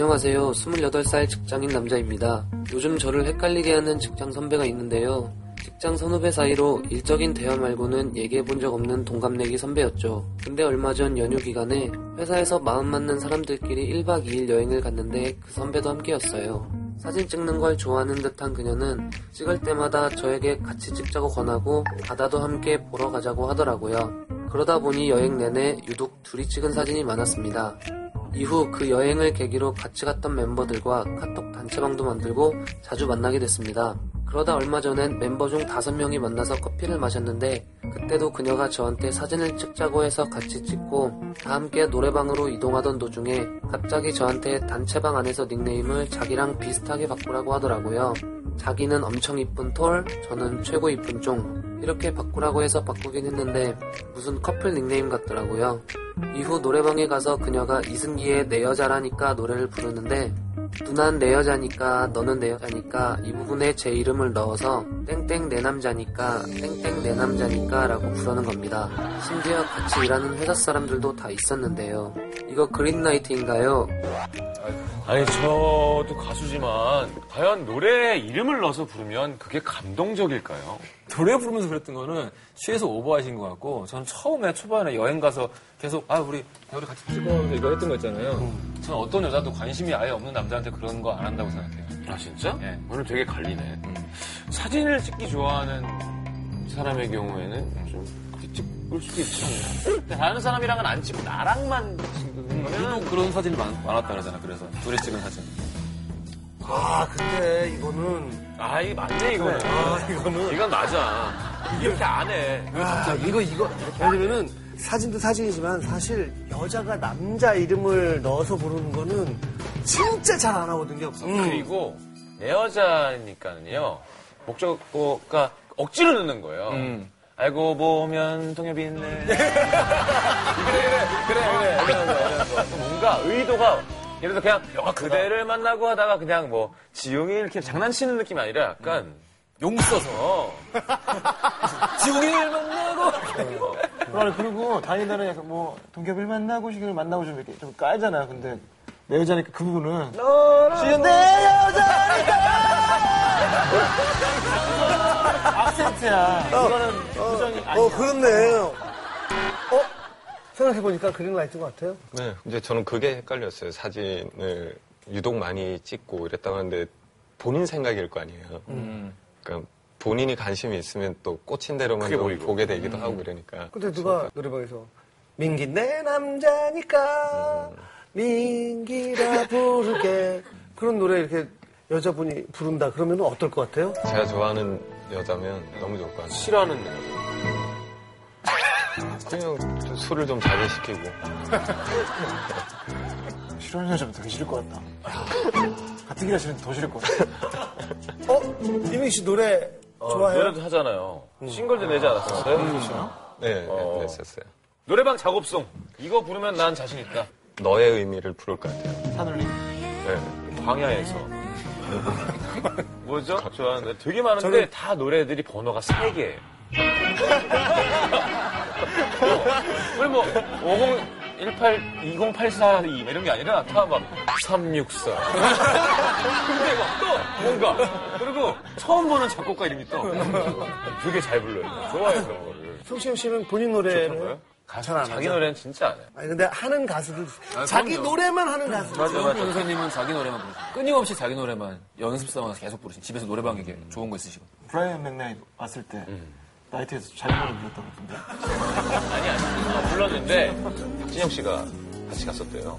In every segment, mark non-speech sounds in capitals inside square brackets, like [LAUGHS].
안녕하세요. 28살 직장인 남자입니다. 요즘 저를 헷갈리게 하는 직장 선배가 있는데요. 직장 선후배 사이로 일적인 대화 말고는 얘기해 본 적 없는 동갑내기 선배였죠. 근데 얼마 전 연휴 기간에 회사에서 마음 맞는 사람들끼리 1박 2일 여행을 갔는데 그 선배도 함께였어요. 사진 찍는 걸 좋아하는 듯한 그녀는 찍을 때마다 저에게 같이 찍자고 권하고 바다도 함께 보러 가자고 하더라고요. 그러다 보니 여행 내내 유독 둘이 찍은 사진이 많았습니다. 이후 그 여행을 계기로 같이 갔던 멤버들과 카톡 단체방도 만들고 자주 만나게 됐습니다. 그러다 얼마 전엔 멤버 중 다섯 명이 만나서 커피를 마셨는데 그때도 그녀가 저한테 사진을 찍자고 해서 같이 찍고 다 함께 노래방으로 이동하던 도중에 갑자기 저한테 단체방 안에서 닉네임을 자기랑 비슷하게 바꾸라고 하더라고요. 자기는 엄청 이쁜 톨, 저는 최고 이쁜 쫑. 이렇게 바꾸라고 해서 바꾸긴 했는데 무슨 커플 닉네임 같더라고요. 이후 노래방에 가서 그녀가 이승기의 내 여자라니까 노래를 부르는데 누난 내 여자니까 너는 내 여자니까 이 부분에 제 이름을 넣어서 땡땡 내 남자니까 땡땡 내 남자니까 라고 부르는 겁니다. 심지어 같이 일하는 회사 사람들도 다 있었는데요. 이거 그린라이트인가요? 아니 저도 가수지만 과연 노래에 이름을 넣어서 부르면 그게 감동적일까요? 노래 부르면서 그랬던 거는 취해서 오버하신 것 같고 저는 처음에 초반에 여행 가서 계속 아 우리 우리 같이 찍어 이거 했던 거 있잖아요. 저는 어떤 여자도 관심이 아예 없는 남자한테 그런 거 안 한다고 생각해요. 아 진짜? 예. 오늘 되게 갈리네. 사진을 찍기 좋아하는 사람의 경우에는 좀 찍을 수도 있지 않나? 다른 사람이랑은 안 찍고 나랑만 찍는 유독 거는 그런 사진이 많, 많았다 그러잖아. 그래서 둘이 찍은 사진. 아, 근데 이거는. 아 이게 맞네 이거는. 아, 이거는. 이건 맞아. 이게 이렇게 안 해. 아, 이거, 이거. 왜냐면은 사진도 사진이지만 사실 여자가 남자 이름을 넣어서 부르는 거는 진짜 잘 안 하거든요. 그리고 내 여자니까는요 목적어가 억지로 넣는 거예요. 음. 알고 보면 동엽이 있네. [LAUGHS] 그래 그래 그래. 뭔가 의도가 예를 들어 그냥 아, 그대를 만나고 하다가 그냥 뭐 지용이 이렇게 장난치는 느낌이 아니라 약간 용 써서 어 [LAUGHS] 지웅이를 만나고 아니, 그리고 다니다는 약간 뭐, 동ገብ을 만나고, 시기를 만나고 좀 이렇게 좀 깔잖아요. 근데, 내 여자니까 그 부분은. 지금 내 여자니까! 악센트야. 이거는 부정이 아니야. 어, 그렇네. 어? 생각해보니까 그린라이트인 것 같아요. 네, 이제 저는 그게 헷갈렸어요. 사진을 유독 많이 찍고 이랬다고 하는데 본인 생각일 거 아니에요. 그러니까 본인이 관심이 있으면 또 꽂힌 대로만. 보게 되기도 하고 그러니까. 근데 누가 노래방에서 민기 내 남자니까 민기라 부르게 그런 노래 이렇게 여자분이 부른다 그러면 어떨 것 같아요? 제가 좋아하는 여자면 너무 좋을 것 같아요. 싫어하는 여자. [LAUGHS] 그냥 좀 술을 좀 자제 시키고. [LAUGHS] 싫어하는 여자면 되게 싫을 것 같다. [LAUGHS] 같은 길 하시는 더 싫을 것 같다. 어? 이민 씨 노래 어, 좋아해요? 노래도 하잖아요. 싱글도 내지 않았었어요? 네, 네, 어. 냈었어요. 노래방 작업송 이거 부르면 난 자신 있다. 너의 의미를 부를 것 같아요. 하늘님. 네. 광야에서. [LAUGHS] 뭐죠? 좋아하는데 되게 많은데 다 노래들이 번호가 3개예요. [LAUGHS] 우리 뭐, 5018, 2084 이런 게 아니라 다 막 364. [LAUGHS] 근데 막 또 뭔가. 그리고 처음 보는 작곡가 이름이 또 되게 잘 불러요. 좋아요, 그런 거를. 송시영 씨는 본인 노래를 잘안 자기 하죠? 노래는 진짜 안 해요. 아니 근데 하는 가수들 아, 자기 그럼요. 노래만 하는 가수들 맞아, 맞아. 선생님은 자기 노래만 부르시고 끊임없이 자기 노래만 연습 삼아서 계속 부르시고 집에서 노래방 이게 좋은 거 있으시고 브라이언 맥나이트 왔을 때, 나이트에서 자기 노래 불렀다고 했던데. 아니, 아니. 아, 불렀는데, 박진영 씨가 같이 갔었대요.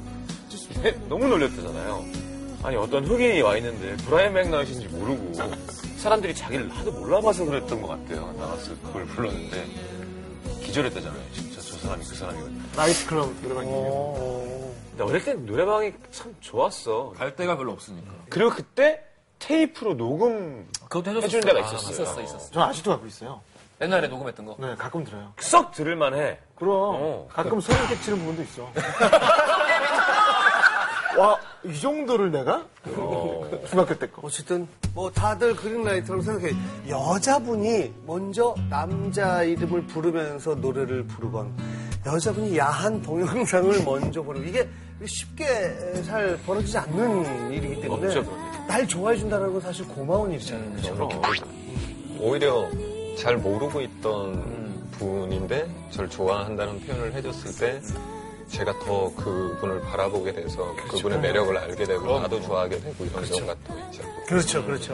너무 놀랬대잖아요. 아니, 어떤 흑인이 와 있는데, 브라이언 맥나이트인지 모르고, 사람들이 자기를 하도 몰라봐서 그랬던 것 같아요. 나가서 그걸 불렀는데, 기절했다잖아요. 진짜 저 사람이 그 사람이거든요. 나이트클럽 노래방이에요. 어, 근데 어릴 때 노래방이 참 좋았어. 갈 데가 별로 없으니까 그리고 그때 테이프로 녹음 해주는 데가 아, 있었어요. 있었어 있었어 전 아직도 갖고 있어요. 옛날에 녹음했던 거 네, 가끔 들어요. 썩 들을만 해. 그럼, 어. 가끔 소름 끼치는 부분도 있어. [LAUGHS] 와, 이 정도를 내가? 중학교 때 거. 어쨌든 뭐 다들 그린라이트라고 생각해 여자분이 먼저 남자 이름을 부르면서 노래를 부르건 여자분이 야한 동영상을 먼저 보는 이게 쉽게 잘 벌어지지 않는 일이기 때문에 없죠. 날 좋아해 준다는 건 사실 고마운 일이잖아요. 그렇죠? 오히려 잘 모르고 있던 분인데 저를 좋아한다는 표현을 해줬을 때 제가 더 그분을 바라보게 돼서 그분의 매력을 알게 되고 나도 좋아하게 되고 이런 경우가 또 있죠. 그렇죠, 그렇죠.